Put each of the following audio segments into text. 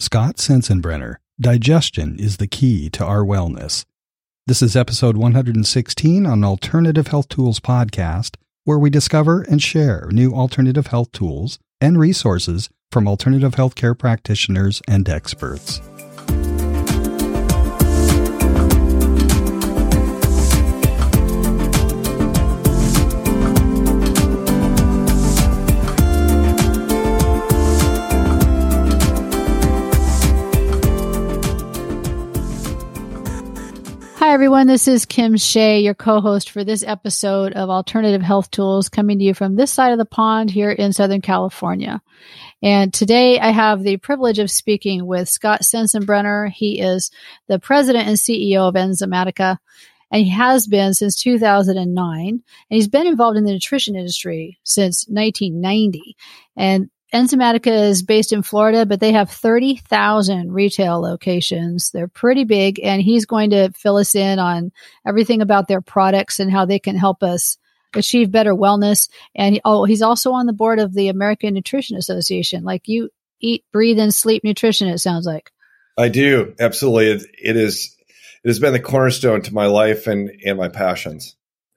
Scott Sensenbrenner, digestion is the key to our wellness. This is episode 116 on Alternative Health Tools podcast, where we discover and share new alternative health tools and resources from alternative healthcare practitioners and experts. Everyone. This is Kim Shea, your co host for this episode of Alternative Health Tools, coming to you from this side of the pond here in Southern California. And today I have the privilege of speaking with Scott Sensenbrenner. He is the president and CEO of Enzymedica, and he has been since 2009. And he's been involved in the nutrition industry since 1990. And Enzymedica is based in Florida, but they have 30,000 retail locations. They're pretty big, and he's going to fill us in on everything about their products and how they can help us achieve better wellness. And oh, he's also on the board of the American Nutrition Association. Like you eat, breathe, and sleep nutrition, it sounds like. I do. Absolutely. it, it is, it has been the cornerstone to my life and, and my passions.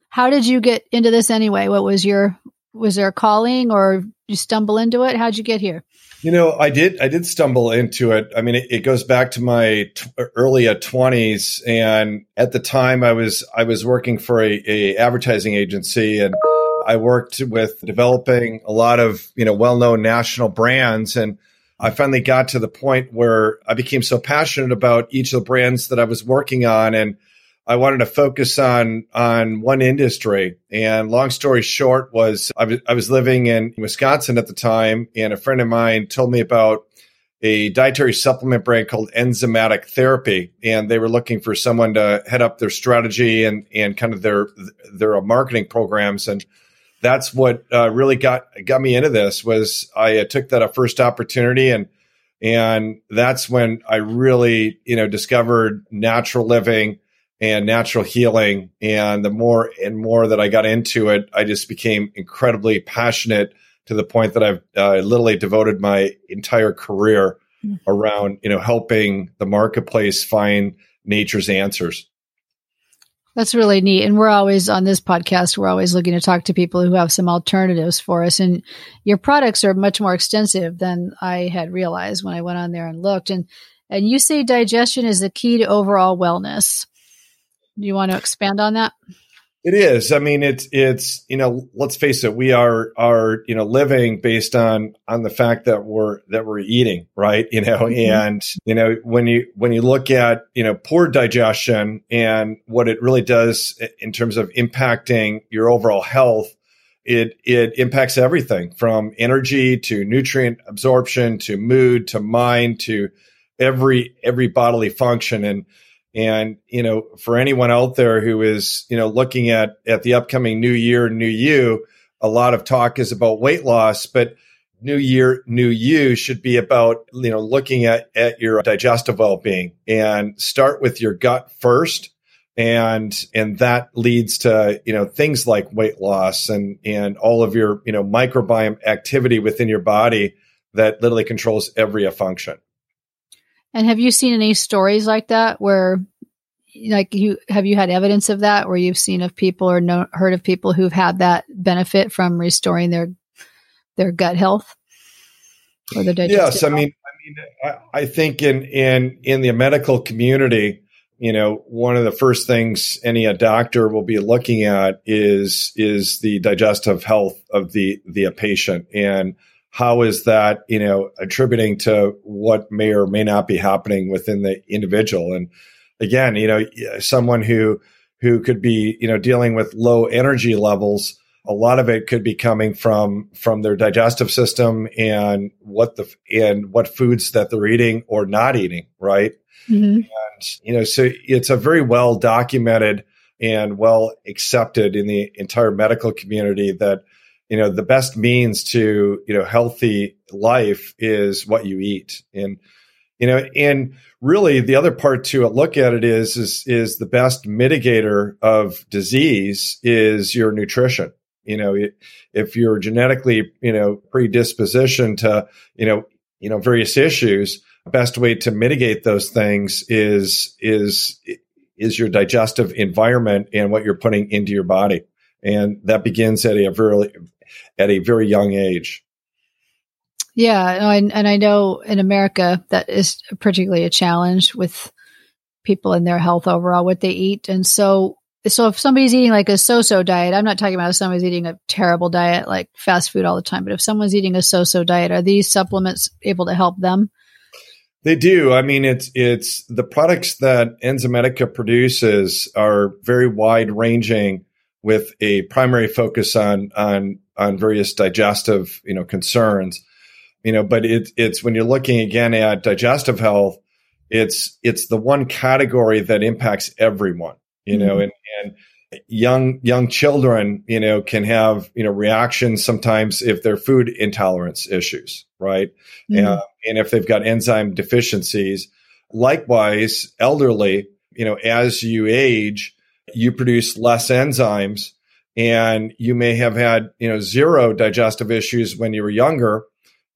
How did you get into this anyway? What was your was there a calling or you stumble into it? How'd you get here? You know, I did. I did stumble into it. I mean, it, it goes back to my t- early uh, twenties, and at the time, I was I was working for a, a advertising agency, and I worked with developing a lot of you know well known national brands, and I finally got to the point where I became so passionate about each of the brands that I was working on, and I wanted to focus on on one industry. And long story short was I was, was living in Wisconsin at the time, and a friend of mine told me about a dietary supplement brand called Enzymatic Therapy, and they were looking for someone to head up their strategy and and kind of their their marketing programs. And that's what uh, really got got me into this. Was I uh, took that a first opportunity and. And that's when I really, you know, discovered natural living, and natural healing. And the more and more that I got into it, I just became incredibly passionate to the point that I've uh, literally devoted my entire career mm. around, you know, helping the marketplace find nature's answers. That's really neat. And we're always on this podcast, we're always looking to talk to people who have some alternatives for us. And your products are much more extensive than I had realized when I went on there and looked. And and you say digestion is the key to overall wellness. Do you want to expand on that? It is. I mean, it's it's you know, let's face it, we are are you know living based on on the fact that we're that we're eating, right? You know, mm-hmm. and you know when you when you look at you know poor digestion and what it really does in terms of impacting your overall health, it it impacts everything from energy to nutrient absorption to mood to mind to every every bodily function and and, you know, for anyone out there who is, you know, looking at, at the upcoming new year, new you, a lot of talk is about weight loss, but new year, new you should be about, you know, looking at, at your digestive well-being and start with your gut first. And, and that leads to, you know, things like weight loss and, and all of your, you know, microbiome activity within your body that literally controls every function. And have you seen any stories like that where like you have you had evidence of that where you've seen of people or know, heard of people who've had that benefit from restoring their their gut health or their digestive Yes, health? I mean I mean I, I think in in in the medical community you know one of the first things any doctor will be looking at is is the digestive health of the the patient and how is that you know attributing to what may or may not be happening within the individual and again you know someone who who could be you know dealing with low energy levels a lot of it could be coming from from their digestive system and what the and what foods that they're eating or not eating right mm-hmm. and you know so it's a very well documented and well accepted in the entire medical community that you know the best means to you know healthy life is what you eat and you know and really the other part to look at it is is is the best mitigator of disease is your nutrition you know if you're genetically you know predisposition to you know you know, various issues, best way to mitigate those things is is is your digestive environment and what you're putting into your body. And that begins at a very at a very young age. Yeah, and, and I know in America that is particularly a challenge with people and their health overall, what they eat. And so, so if somebody's eating like a so-so diet, I'm not talking about if somebody's eating a terrible diet, like fast food all the time, but if someone's eating a so-so diet, are these supplements able to help them? They do. I mean, it's it's the products that Enzymedica produces are very wide ranging, with a primary focus on on on various digestive you know concerns. You know, but it, it's when you're looking again at digestive health, it's it's the one category that impacts everyone you know mm-hmm. and and young young children you know can have you know reactions sometimes if they're food intolerance issues right mm-hmm. uh, and if they've got enzyme deficiencies likewise elderly you know as you age you produce less enzymes and you may have had you know zero digestive issues when you were younger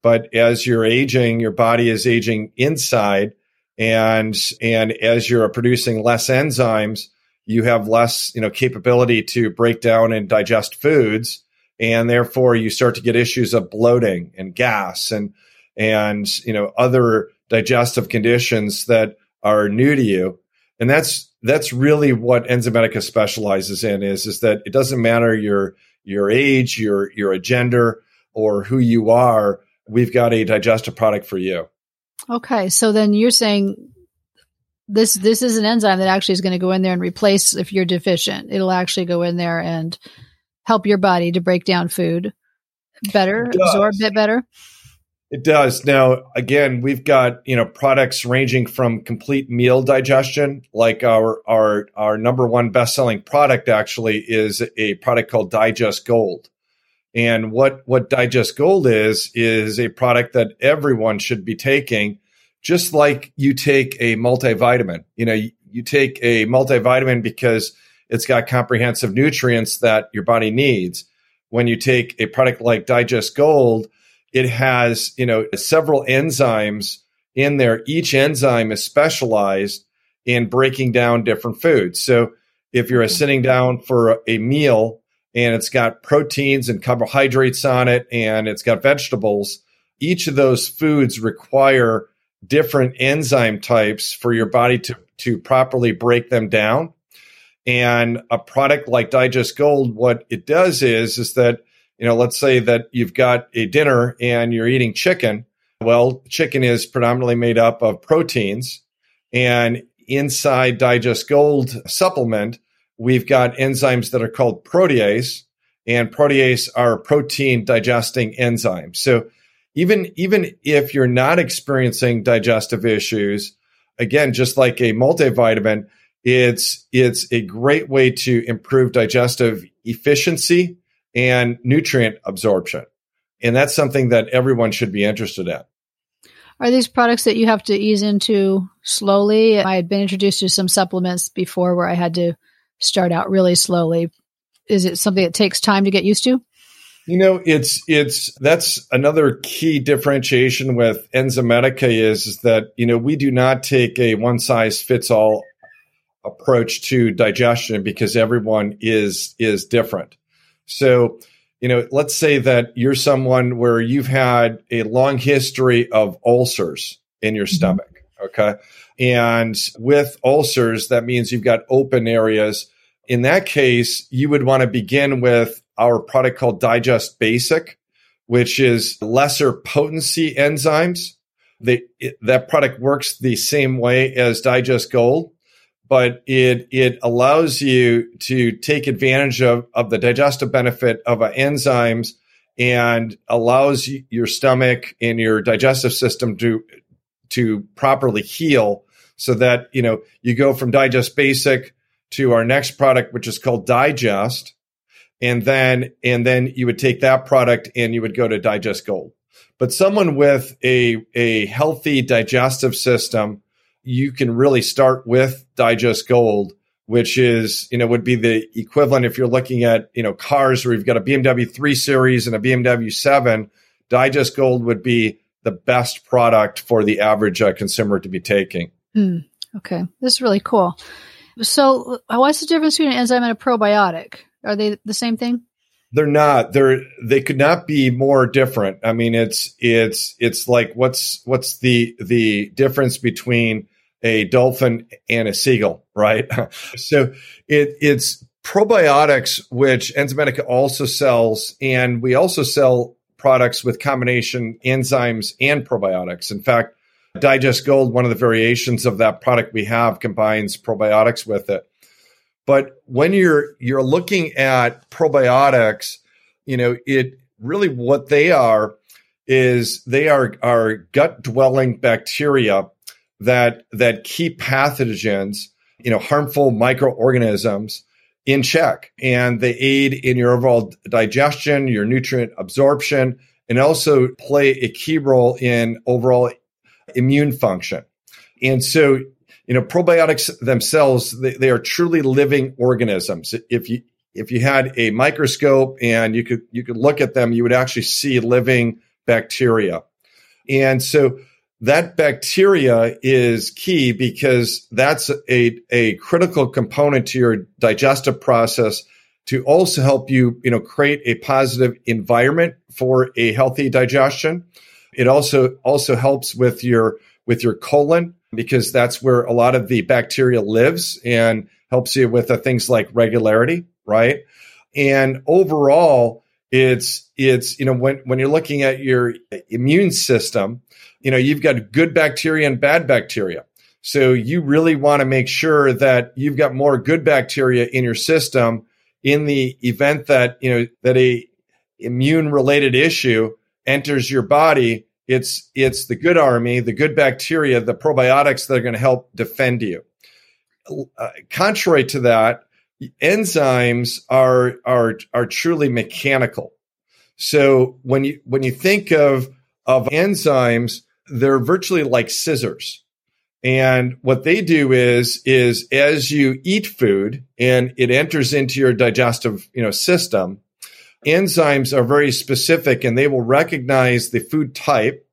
but as you're aging your body is aging inside. And and as you're producing less enzymes you have less you know capability to break down and digest foods. And therefore you start to get issues of bloating and gas and and you know other digestive conditions that are new to you and that's that's really what enzymedica specializes in is is that it doesn't matter your your age your your gender or who you are we've got a digestive product for you Okay, so then you're saying this this is an enzyme that actually is going to go in there and replace if you're deficient. It'll actually go in there and help your body to break down food better, absorb it better. It does. Now, again, we've got you know products ranging from complete meal digestion, like our our our number one best selling product actually is a product called Digest Gold. And what, what Digest Gold is, is a product that everyone should be taking, just like you take a multivitamin. You know, you, you take a multivitamin because it's got comprehensive nutrients that your body needs. When you take a product like Digest Gold, it has, you know, several enzymes in there. Each enzyme is specialized in breaking down different foods. So if you're hmm. sitting down for a meal and it's got proteins and carbohydrates on it and it's got vegetables. Each of those foods require different enzyme types for your body to, to properly break them down. And a product like Digest Gold, what it does is, is that, you know, let's say that you've got a dinner and you're eating chicken. Well, chicken is predominantly made up of proteins. And inside Digest Gold supplement, we've got enzymes that are called protease, and protease are protein digesting enzymes. So even even if you're not experiencing digestive issues, again, just like a multivitamin, it's it's a great way to improve digestive efficiency and nutrient absorption. And that's something that everyone should be interested in. Are these products that you have to ease into slowly? I had been introduced to some supplements before where I had to start out really slowly? Is it something that takes time to get used to? You know, it's it's that's another key differentiation with Enzymedica is, is that you know we do not take a one size fits all approach to digestion because everyone is is different. So, you know, let's say that you're someone where you've had a long history of ulcers in your mm-hmm. stomach, okay? And with ulcers, that means you've got open areas. In that case, you would want to begin with our product called Digest Basic, which is lesser potency enzymes. They, it, that product works the same way as Digest Gold, but it it allows you to take advantage of, of the digestive benefit of uh, enzymes and allows your stomach and your digestive system to to properly heal so that you know you go from digest basic to our next product which is called digest and then and then you would take that product and you would go to digest gold. But someone with a a healthy digestive system you can really start with digest gold which is you know would be the equivalent if you're looking at you know cars where you've got a BMW 3 series and a BMW 7 digest gold would be the best product for the average uh, consumer to be taking. Mm, okay, this is really cool. So, what's the difference between an enzyme and a probiotic? Are they the same thing? They're not. They're they could not be more different. I mean, it's it's it's like what's what's the the difference between a dolphin and a seagull, right? so it it's probiotics, which Enzymedica also sells, and we also sell products with combination enzymes and probiotics. In fact, Digest Gold, one of the variations of that product we have, combines probiotics with it. But when you're you're looking at probiotics, you know, it really what they are is they are are gut dwelling bacteria that that keep pathogens, you know, harmful microorganisms in check and they aid in your overall digestion, your nutrient absorption, and also play a key role in overall immune function. And so, you know, probiotics themselves, they, they are truly living organisms. If you, if you had a microscope and you could, you could look at them, you would actually see living bacteria. And so that bacteria is key because that's a, a critical component to your digestive process to also help you, you know, create a positive environment for a healthy digestion. It also also helps with your with your colon because that's where a lot of the bacteria lives and helps you with the things like regularity, right? And overall, it's it's you know when when you're looking at your immune system, you know, you've got good bacteria and bad bacteria. So you really want to make sure that you've got more good bacteria in your system in the event that, you know, that a immune related issue enters your body. It's, it's the good army, the good bacteria, the probiotics that are going to help defend you. Uh, contrary to that, enzymes are, are, are truly mechanical. So when you, when you think of, of enzymes, they're virtually like scissors. And what they do is, is as you eat food and it enters into your digestive, you know, system, enzymes are very specific and they will recognize the food type.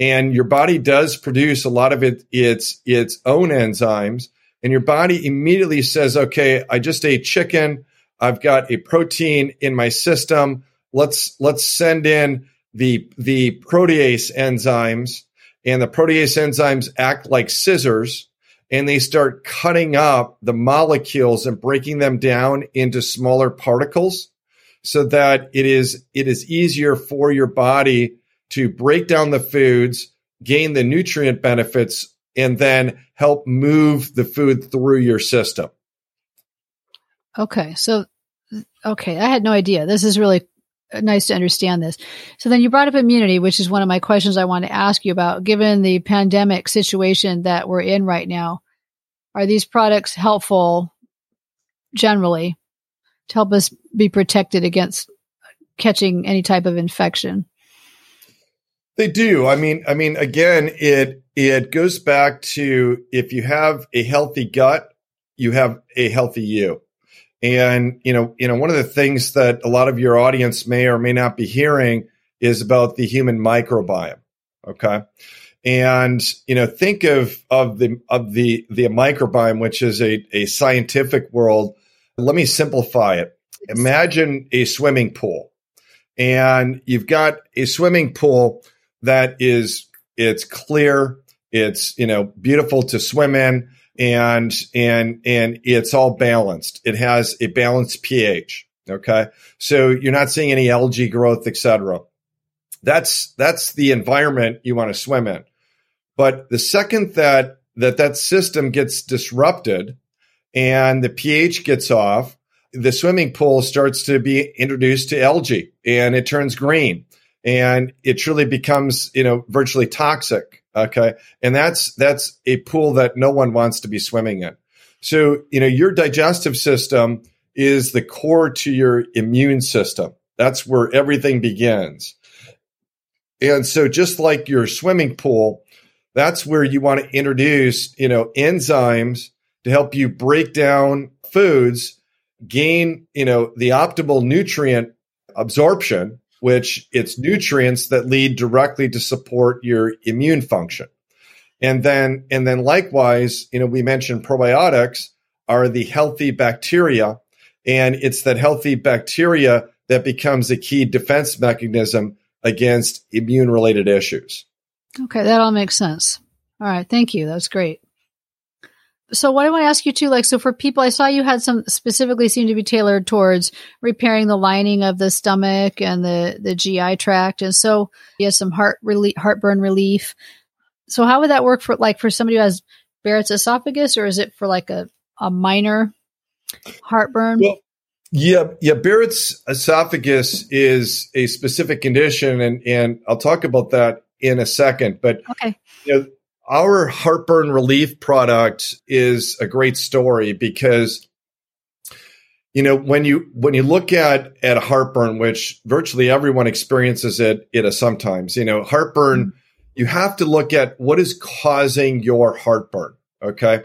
And your body does produce a lot of it, its, its own enzymes. And your body immediately says, okay, I just ate chicken. I've got a protein in my system. Let's, let's send in the, the protease enzymes and the protease enzymes act like scissors and they start cutting up the molecules and breaking them down into smaller particles so that it is it is easier for your body to break down the foods gain the nutrient benefits and then help move the food through your system. Okay so okay i had no idea. This is really nice to understand this. So then you brought up immunity, which is one of my questions I want to ask you about. Given the pandemic situation that we're in right now, are these products helpful generally to help us be protected against catching any type of infection? They do. I mean, I mean, again, it it goes back to if you have a healthy gut, you have a healthy you. And, you know, you know, one of the things that a lot of your audience may or may not be hearing is about the human microbiome. Okay. And, you know, think of, of the, of the, the microbiome, which is a, a scientific world. Let me simplify it. Imagine a swimming pool and you've got a swimming pool that is, it's clear. It's, you know, beautiful to swim in and and and it's all balanced. It has a balanced pH. Okay, so you're not seeing any algae growth, etc. That's that's the environment you want to swim in. But the second that that that system gets disrupted and the pH gets off, the swimming pool starts to be introduced to algae and it turns green and it truly becomes you know virtually toxic Okay. And that's, that's a pool that no one wants to be swimming in. So, you know, your digestive system is the core to your immune system. That's where everything begins. And so just like your swimming pool, that's where you want to introduce, you know, enzymes to help you break down foods, gain, you know, the optimal nutrient absorption which it's nutrients that lead directly to support your immune function. And then, and then likewise, you know, we mentioned probiotics are the healthy bacteria and it's that healthy bacteria that becomes a key defense mechanism against immune related issues. Okay. That all makes sense. All right. Thank you. That's great. So what I want to ask you too, like, so for people, I saw you had some specifically seem to be tailored towards repairing the lining of the stomach and the, the GI tract. And so you have some heart relief, heartburn relief. So how would that work for like for somebody who has Barrett's esophagus or is it for like a, a minor heartburn? Well, yeah, yeah. Barrett's esophagus is a specific condition, and and I'll talk about that in a second. But okay, you know, our heartburn relief product is a great story because you know when you when you look at at heartburn which virtually everyone experiences it it is sometimes you know heartburn mm-hmm. you have to look at what is causing your heartburn okay?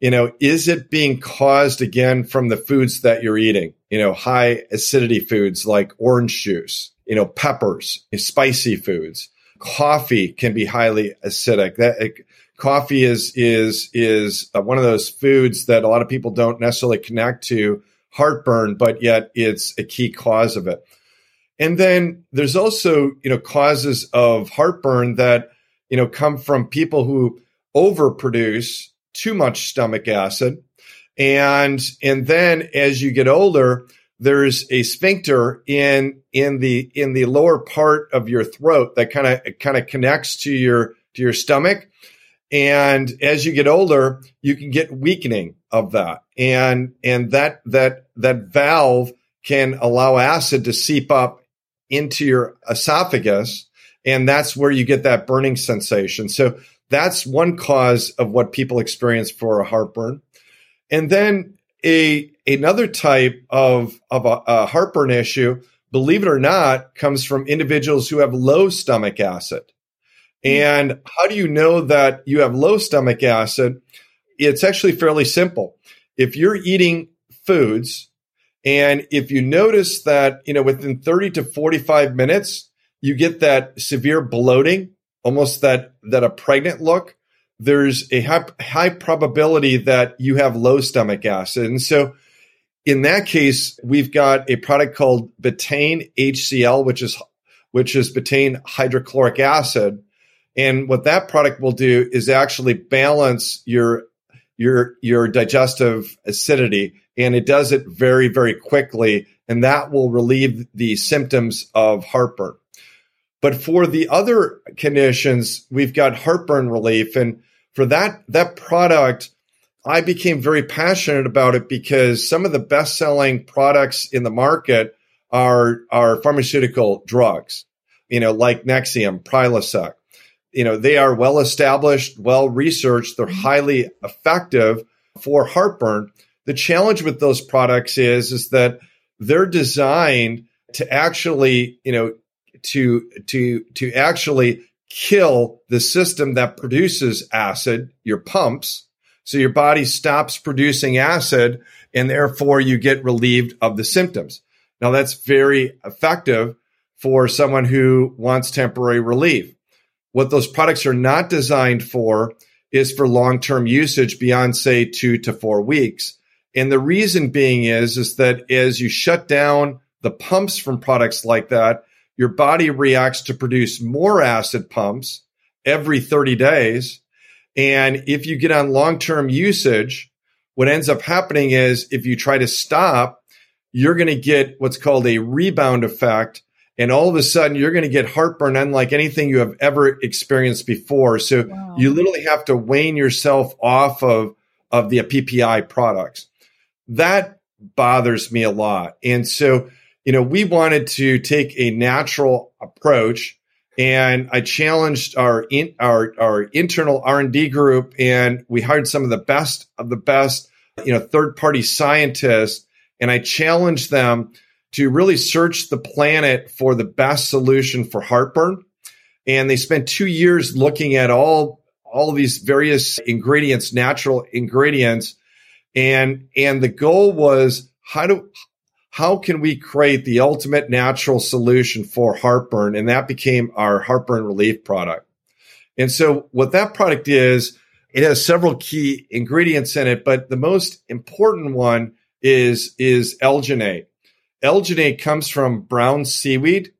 You know is it being caused again from the foods that you're eating? You know high acidity foods like orange juice you know peppers spicy foods coffee can be highly acidic. That it, coffee is is is uh, one of those foods that a lot of people don't necessarily connect to heartburn, but yet it's a key cause of it. And then there's also you know causes of heartburn that you know come from people who overproduce too much stomach acid, and and then as you get older there's a sphincter in in the in the lower part of your throat that kind of kind of connects to your to your stomach. And as you get older you can get weakening of that. And and that that that valve can allow acid to seep up into your esophagus and that's where you get that burning sensation. So that's one cause of what people experience for a heartburn. And then a another type of of a, a heartburn issue, believe it or not, comes from individuals who have low stomach acid. Mm-hmm. And how do you know that you have low stomach acid? It's actually fairly simple. If you're eating foods and if you notice that, you know, within 30 to 45 minutes, you get that severe bloating, almost that, that a pregnant look, there's a high, high probability that you have low stomach acid. And so in that case, we've got a product called betaine HCl, which is which is betaine hydrochloric acid. And what that product will do is actually balance your your your digestive acidity and it does it very very quickly and that will relieve the symptoms of heartburn. But for the other conditions, we've got heartburn relief and for that that product I became very passionate about it because some of the best selling products in the market are, are pharmaceutical drugs, you know, like Nexium, Prilosec. You know, they are well established, well researched. They're mm-hmm. highly effective for heartburn. The challenge with those products is, is that they're designed to actually, you know, to, to, to actually kill the system that produces acid, your pumps, so your body stops producing acid and therefore you get relieved of the symptoms. Now that's very effective for someone who wants temporary relief. What those products are not designed for is for long-term usage beyond say 2 to 4 weeks. And the reason being is is that as you shut down the pumps from products like that, your body reacts to produce more acid pumps every 30 days and if you get on long term usage, what ends up happening is if you try to stop, you're going to get what's called a rebound effect. And all of a sudden, you're going to get heartburn unlike anything you have ever experienced before. So wow. you literally have to wane yourself off of, of the PPI products. That bothers me a lot. And so, you know, we wanted to take a natural approach and I challenged our in, our our internal R and D group, and we hired some of the best of the best, you know, third party scientists, and I challenged them to really search the planet for the best solution for heartburn. And they spent two years looking at all all of these various ingredients, natural ingredients, and and the goal was how do how can we create the ultimate natural solution for heartburn? And that became our heartburn relief product. And so what that product is, it has several key ingredients in it, but the most important one is, is alginate. Alginate comes from brown seaweed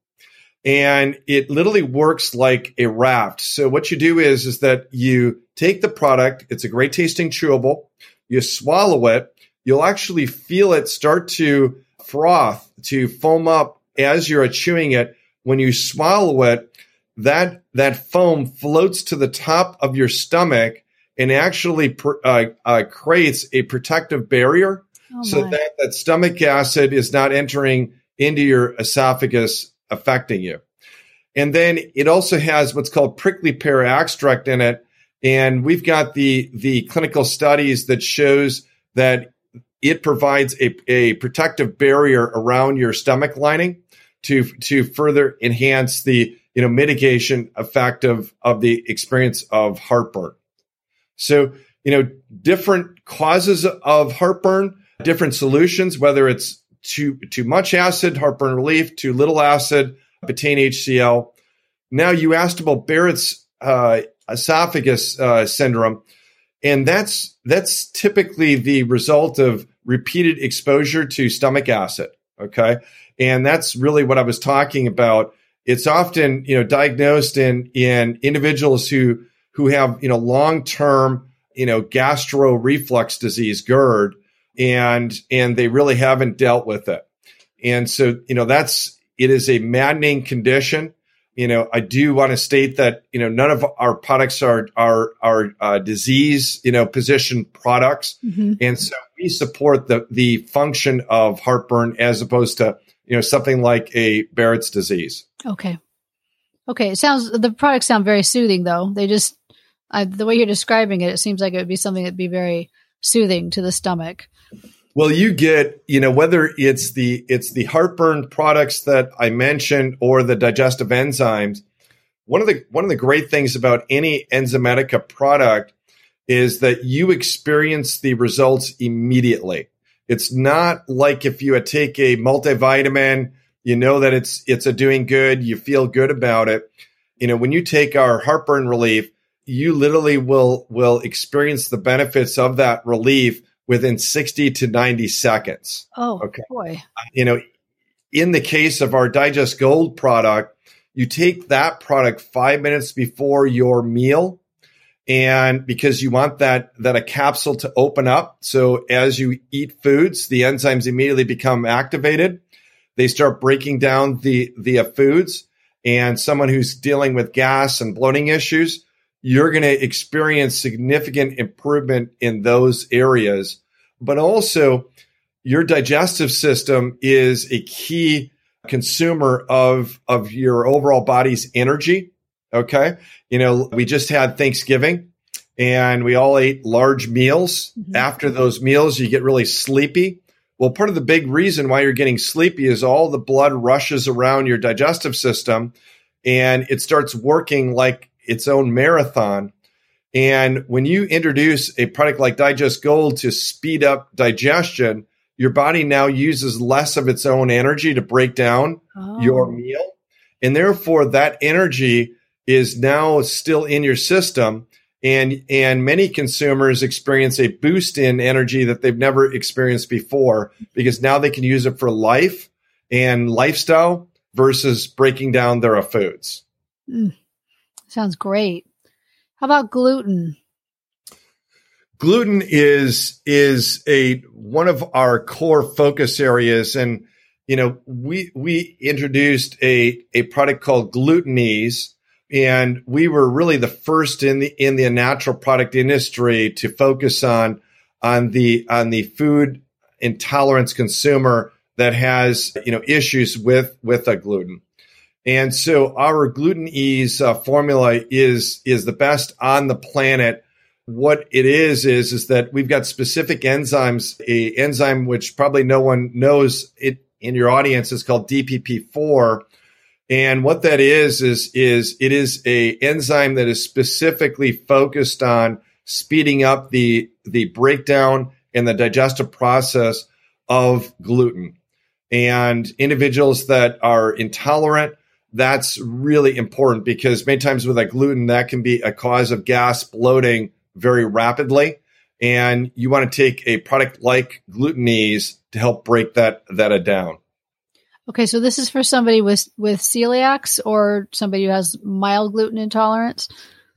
and it literally works like a raft. So what you do is, is that you take the product. It's a great tasting chewable. You swallow it. You'll actually feel it start to froth, to foam up as you're chewing it. When you swallow it, that, that foam floats to the top of your stomach and actually uh, uh, creates a protective barrier oh so that that stomach acid is not entering into your esophagus affecting you. And then it also has what's called prickly pear extract in it. And we've got the, the clinical studies that shows that it provides a, a protective barrier around your stomach lining to, to further enhance the, you know, mitigation effect of, of the experience of heartburn. So, you know, different causes of heartburn, different solutions, whether it's too, too much acid, heartburn relief, too little acid, betaine HCl. Now you asked about Barrett's uh, esophagus uh, syndrome, and that's that's typically the result of repeated exposure to stomach acid. Okay, and that's really what I was talking about. It's often you know diagnosed in in individuals who who have you know long term you know gastro reflux disease GERD, and and they really haven't dealt with it. And so you know that's it is a maddening condition you know, I do want to state that you know none of our products are are are uh, disease you know position products, mm-hmm. and so we support the the function of heartburn as opposed to you know something like a Barrett's disease. Okay, okay. It sounds the products sound very soothing though. They just I, the way you're describing it, it seems like it would be something that'd be very soothing to the stomach. Well, you get, you know, whether it's the it's the heartburn products that I mentioned or the digestive enzymes. One of the one of the great things about any Enzymedica product is that you experience the results immediately. It's not like if you take a multivitamin, you know that it's it's a doing good, you feel good about it. You know, when you take our heartburn relief, you literally will will experience the benefits of that relief within 60 to 90 seconds. Oh, okay. boy. You know, in the case of our Digest Gold product, you take that product five minutes before your meal. And because you want that, that a capsule to open up. So as you eat foods, the enzymes immediately become activated. They start breaking down the, the foods and someone who's dealing with gas and bloating issues you're going to experience significant improvement in those areas. But also, your digestive system is a key consumer of, of your overall body's energy. Okay. You know, we just had Thanksgiving and we all ate large meals. Mm-hmm. After those meals, you get really sleepy. Well, part of the big reason why you're getting sleepy is all the blood rushes around your digestive system and it starts working like its own marathon. And when you introduce a product like Digest Gold to speed up digestion, your body now uses less of its own energy to break down oh. your meal. And therefore, that energy is now still in your system. And, and many consumers experience a boost in energy that they've never experienced before because now they can use it for life and lifestyle versus breaking down their foods. Mm. Sounds great. How about gluten? Gluten is is a one of our core focus areas and you know we we introduced a a product called GlutenEase and we were really the first in the in the natural product industry to focus on on the on the food intolerance consumer that has you know issues with with a gluten and so our GlutenEase uh, formula is is the best on the planet. What it is is is that we've got specific enzymes. A enzyme which probably no one knows it in your audience is called DPP4. And what that is is is it is a enzyme that is specifically focused on speeding up the the breakdown and the digestive process of gluten. and individuals that are intolerant. That's really important because many times with like gluten, that can be a cause of gas bloating very rapidly. And you want to take a product like GlutenEase to help break that, that down. Okay, so this is for somebody with with celiacs or somebody who has mild gluten intolerance.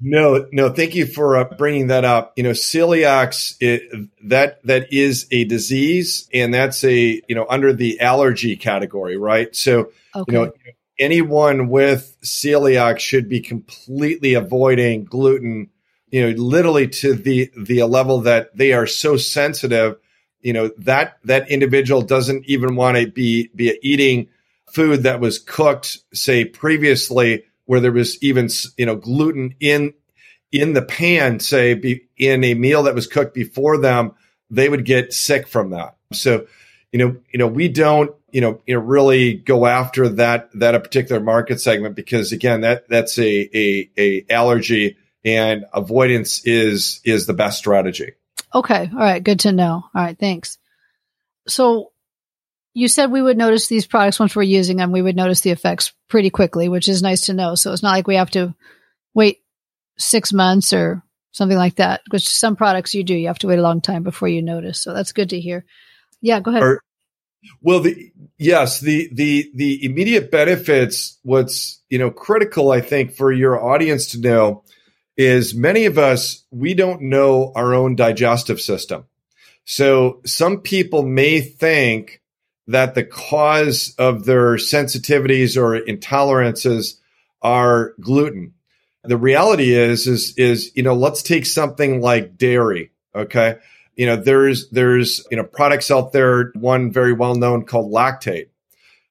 No, no. Thank you for uh, bringing that up. You know, celiacs it, that that is a disease, and that's a you know under the allergy category, right? So okay. you know anyone with celiac should be completely avoiding gluten. You know, literally to the the level that they are so sensitive. You know that that individual doesn't even want to be be eating food that was cooked, say previously where there was even you know gluten in in the pan, say be, in a meal that was cooked before them, they would get sick from that. So, you know, you know, we don't, you know, you know, really go after that that a particular market segment because again, that that's a a, a allergy and avoidance is is the best strategy. Okay, all right, good to know. All right, thanks. So, you said we would notice these products once we're using them. We would notice the effects pretty quickly, which is nice to know. So it's not like we have to wait six months or something like that. Which some products you do, you have to wait a long time before you notice. So that's good to hear. Yeah, go ahead. Or, well, the yes, the the the immediate benefits. What's you know critical, I think, for your audience to know is many of us we don't know our own digestive system. So some people may think that the cause of their sensitivities or intolerances are gluten. The reality is, is, is, you know, let's take something like dairy. Okay. You know, there's, there's, you know, products out there, one very well known called Lactaid.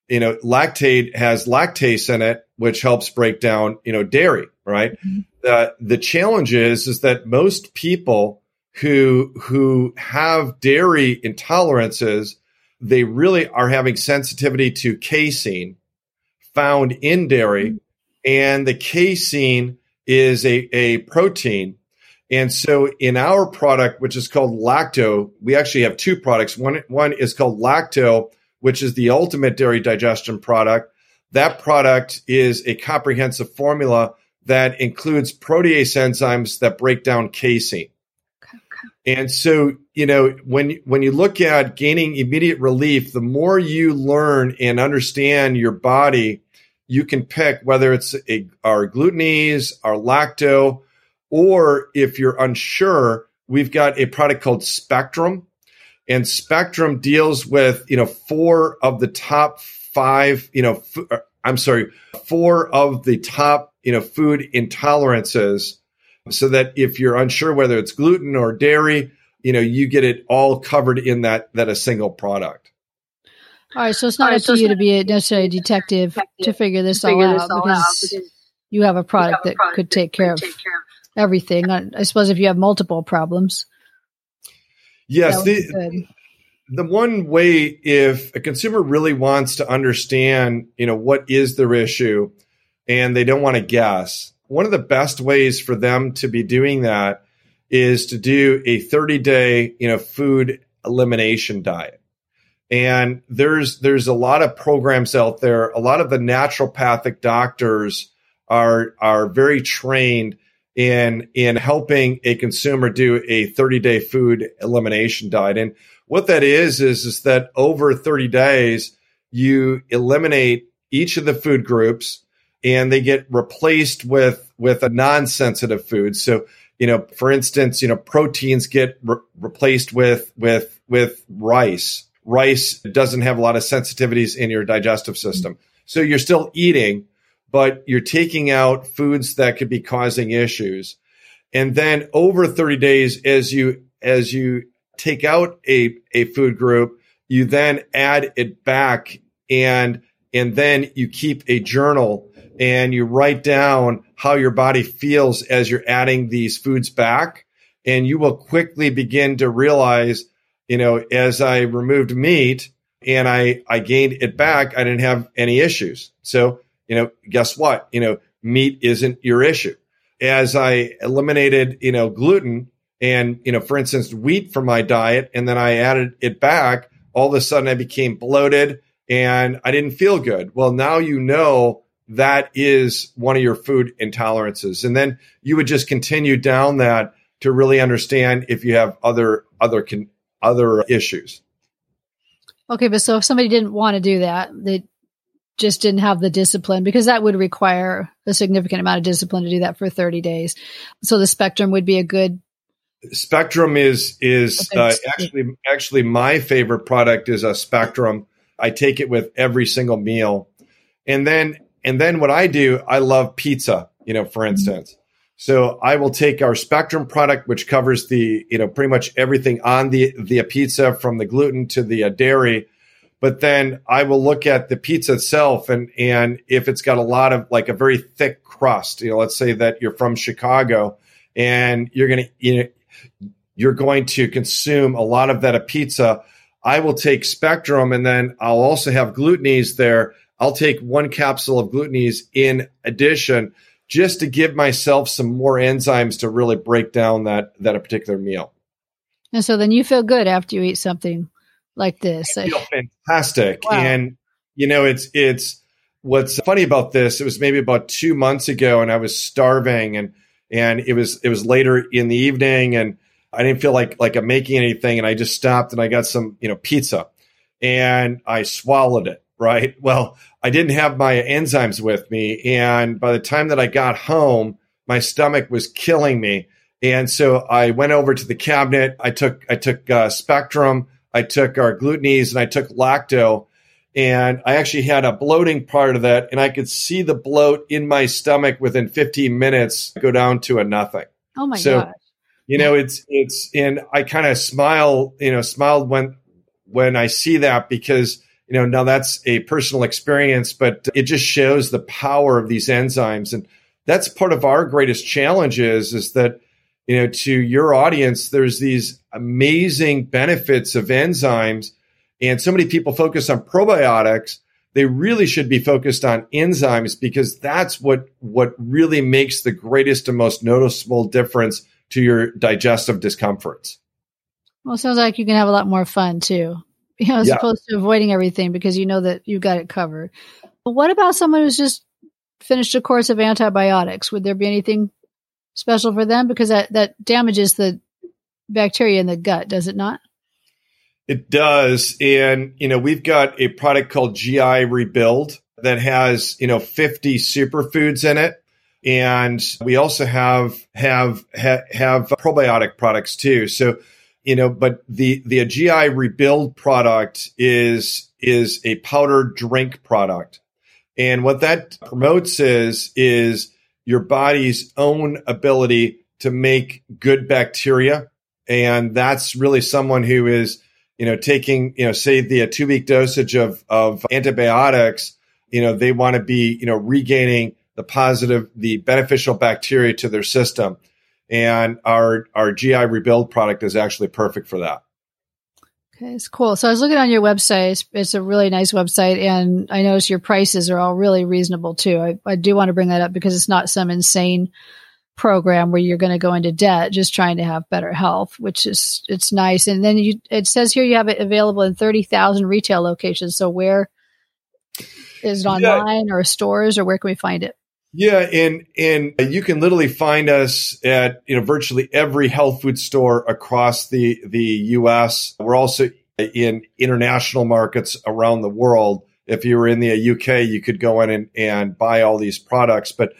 You know, Lactaid has lactase in it, which helps break down, you know, dairy, right? Mm-hmm. The, the challenge is, is that most people who, who have dairy intolerances they really are having sensitivity to casein found in dairy. Mm-hmm. And the casein is a, a protein. And so in our product, which is called Lacto, we actually have two products. One, one is called Lacto, which is the ultimate dairy digestion product. That product is a comprehensive formula that includes protease enzymes that break down casein. And so, you know, when when you look at gaining immediate relief, the more you learn and understand your body, you can pick whether it's a, our GlutenEase, our lacto, or if you're unsure, we've got a product called Spectrum. And Spectrum deals with, you know, four of the top five, you know, f- uh, I'm sorry, four of the top, you know, food intolerances so that if you're unsure whether it's gluten or dairy, you know, you get it all covered in that that a single product. All right, so it's not right, up so to you to be a necessarily a detective to figure this to figure all, this out, all because out because you have a product have a that product could take, care, of take care of everything. I suppose if you have multiple problems. Yes, the, the one way if a consumer really wants to understand, you know, what is their issue and they don't want to guess, one of the best ways for them to be doing that is to do a 30 day, you know, food elimination diet. And there's there's a lot of programs out there. A lot of the naturopathic doctors are are very trained in in helping a consumer do a 30 day food elimination diet. And what that is is is that over 30 days you eliminate each of the food groups and they get replaced with with a non-sensitive food. So, you know, for instance, you know, proteins get re- replaced with with with rice. Rice doesn't have a lot of sensitivities in your digestive system. Mm-hmm. So you're still eating, but you're taking out foods that could be causing issues. And then over 30 days as you as you take out a a food group, you then add it back and and then you keep a journal and you write down how your body feels as you're adding these foods back. And you will quickly begin to realize, you know, as I removed meat and I, I gained it back, I didn't have any issues. So, you know, guess what? You know, meat isn't your issue. As I eliminated, you know, gluten and, you know, for instance, wheat from my diet, and then I added it back, all of a sudden I became bloated. and I didn't feel good. Well, now you know that is one of your food intolerances. And then you would just continue down that to really understand if you have other other other issues. Okay, but so if somebody didn't want to do that, they just didn't have the discipline because that would require a significant amount of discipline to do that for 30 days. So the spectrum would be a good Spectrum is is uh, actually actually my favorite product is a Spectrum. I take it with every single meal. And then and then what I do, I love pizza, you know, for mm-hmm. instance. Mm-hmm. So I will take our Spectrum product, which covers the, you know, pretty much everything on the the pizza from the gluten to the uh, dairy. But then I will look at the pizza itself, and and if it's got a lot of like a very thick crust, you know, let's say that you're from Chicago, and you're gonna, you know, you're going to consume a lot of that pizza. I will take Spectrum, and then I'll also have GlutenEase there. I'll take one capsule of GlutenEase in addition just to give myself some more enzymes to really break down that that a particular meal. And so then you feel good after you eat something like this. I feel fantastic. Wow. And you know, it's it's what's funny about this, it was maybe about two months ago and I was starving and and it was it was later in the evening and I didn't feel like like I'm making anything and I just stopped and I got some, you know, pizza and I swallowed it right? Well, I didn't have my enzymes with me. And by the time that I got home, my stomach was killing me. And so I went over to the cabinet. I took, I took uh, Spectrum, I took our GlutenEase, and I took Lacto. And I actually had a bloating part of that. And I could see the bloat in my stomach within 15 minutes go down to a nothing. Oh my so, gosh. You know, it's, it's, and I kind of smile, you know, smiled when, when I see that because you know, now that's a personal experience, but it just shows the power of these enzymes. And that's part of our greatest challenges is that, you know, to your audience, there's these amazing benefits of enzymes. And so many people focus on probiotics. They really should be focused on enzymes because that's what, what really makes the greatest and most noticeable difference to your digestive discomforts. Well, it sounds like you can have a lot more fun too you know, as yeah. opposed to avoiding everything because you know that you've got it covered. But what about someone who's just finished a course of antibiotics? Would there be anything special for them? Because that, that damages the bacteria in the gut, does it not? It does. And, you know, we've got a product called GI Rebuild that has, you know, 50 superfoods in it. And we also have, have, ha, have probiotic products too. So you know, but the the GI rebuild product is is a powdered drink product. And what that promotes is is your body's own ability to make good bacteria. And that's really someone who is, you know, taking, you know, say the two week dosage of, of antibiotics, you know, they want to be, you know, regaining the positive, the beneficial bacteria to their system and our our GI rebuild product is actually perfect for that. Okay, it's cool. So I was looking on your website. It's, it's, a really nice website, and I notice your prices are all really reasonable too. I, I do want to bring that up because it's not some insane program where you're going to go into debt just trying to have better health, which is it's nice. And then you it says here you have it available in thirty thousand retail locations. So where is it online yeah. or stores, or where can we find it? Yeah, and and you can literally find us at you know virtually every health food store across the the U.S. We're also in international markets around the world. If you were in the UK, you could go in and, and buy all these products. But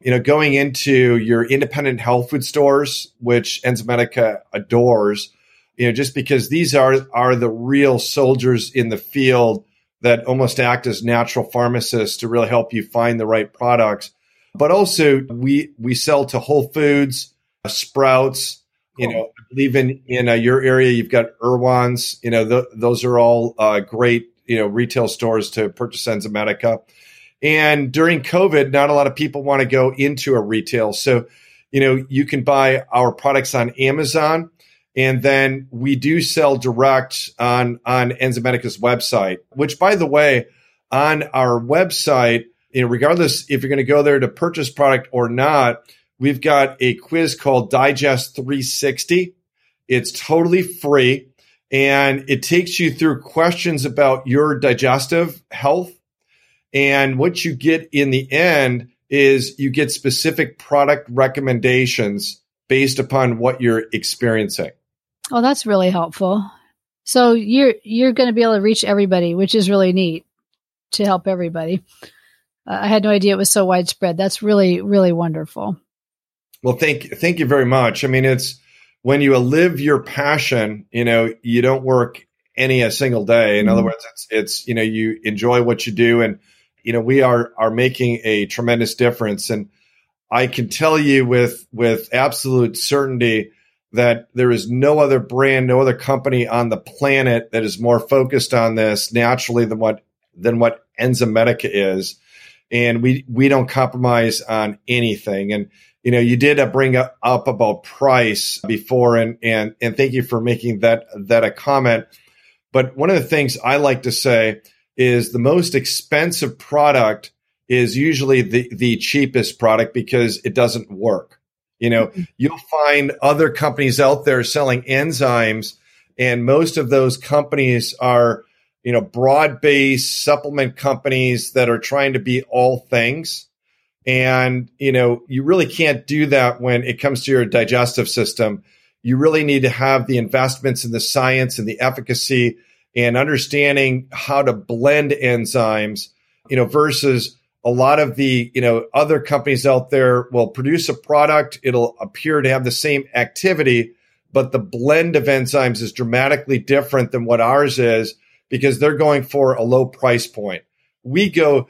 you know, going into your independent health food stores, which Enzymedica adores, you know, just because these are are the real soldiers in the field that almost act as natural pharmacists to really help you find the right products but also we we sell to Whole Foods, uh, Sprouts. You know, I believe in in uh, your area you've got Erewhon's. You know, th- those are all uh, great you know retail stores to purchase Enzymedica. And during COVID, not a lot of people want to go into a retail, so you know you can buy our products on Amazon. And then we do sell direct on on Enzymedica's website, which by the way, on our website, you know, regardless if you're going to go there to purchase product or not, we've got a quiz called Digest 360. It's totally free. and it takes you through questions about your digestive health. And what you get in the end is you get specific product recommendations based upon what you're experiencing. Oh, that's really helpful. So you're you're going to be able to reach everybody, which is really neat to help everybody. I had no idea it was so widespread. That's really really wonderful. Well, thank thank you very much. I mean, it's when you live your passion, you know, you don't work any a single day. In mm-hmm. other words, it's it's you know, you enjoy what you do and you know, we are are making a tremendous difference and I can tell you with with absolute certainty that there is no other brand, no other company on the planet that is more focused on this naturally than what than what Enzymedica is. And we we don't compromise on anything. And you know, you did bring up, about price before, and and and thank you for making that that a comment. But one of the things I like to say is the most expensive product is usually the the cheapest product because it doesn't work. You know, mm-hmm. you'll find other companies out there selling enzymes, and most of those companies are you know broad based supplement companies that are trying to be all things and, you know, you really can't do that when it comes to your digestive system. You really need to have the investments in the science and the efficacy and understanding how to blend enzymes, you know, versus a lot of the, you know, other companies out there will produce a product. It'll appear to have the same activity, but the blend of enzymes is dramatically different than what ours is because they're going for a low price point. We go,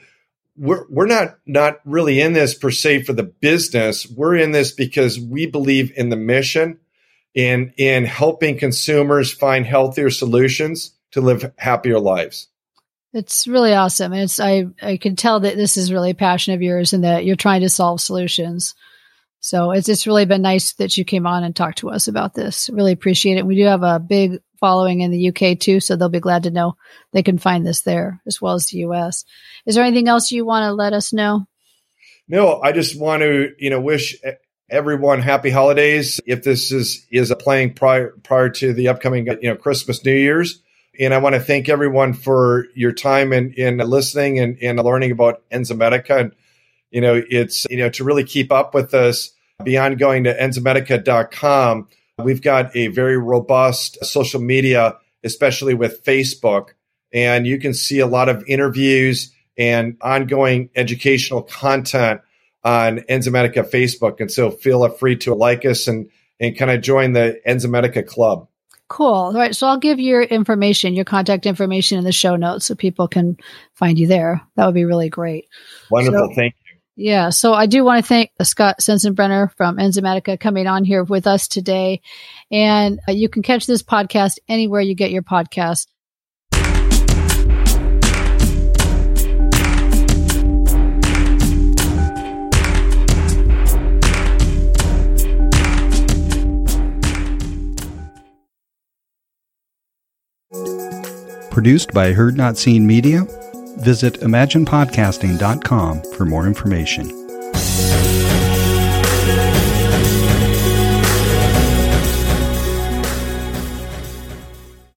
we're we're not not really in this per se for the business. We're in this because we believe in the mission in in helping consumers find healthier solutions to live happier lives. It's really awesome. And it's I I can tell that this is really a passion of yours and that you're trying to solve solutions. So it's it's really been nice that you came on and talked to us about this. Really appreciate it. We do have a big following in the UK too, so they'll be glad to know they can find this there as well as the US. Is there anything else you want to let us know? No, I just want to, you know, wish everyone happy holidays. If this is is playing prior prior to the upcoming, you know, Christmas, New Year's, and I want to thank everyone for your time and in, in listening and, and learning about Enzymedica. And you know, it's you know to really keep up with us beyond going to enzymedica.com We've got a very robust social media, especially with Facebook, and you can see a lot of interviews and ongoing educational content on Enzymedica Facebook. And so feel free to like us and, and kind of join the Enzymedica club. Cool. All right. So I'll give your information, your contact information in the show notes so people can find you there. That would be really great. Wonderful. So, Thank yeah. So I do want to thank Scott Sensenbrenner from Enzymedica coming on here with us today. And uh, you can catch this podcast anywhere you get your podcast. Produced by Heard Not Seen Media Visit imaginepodcasting.com for more information.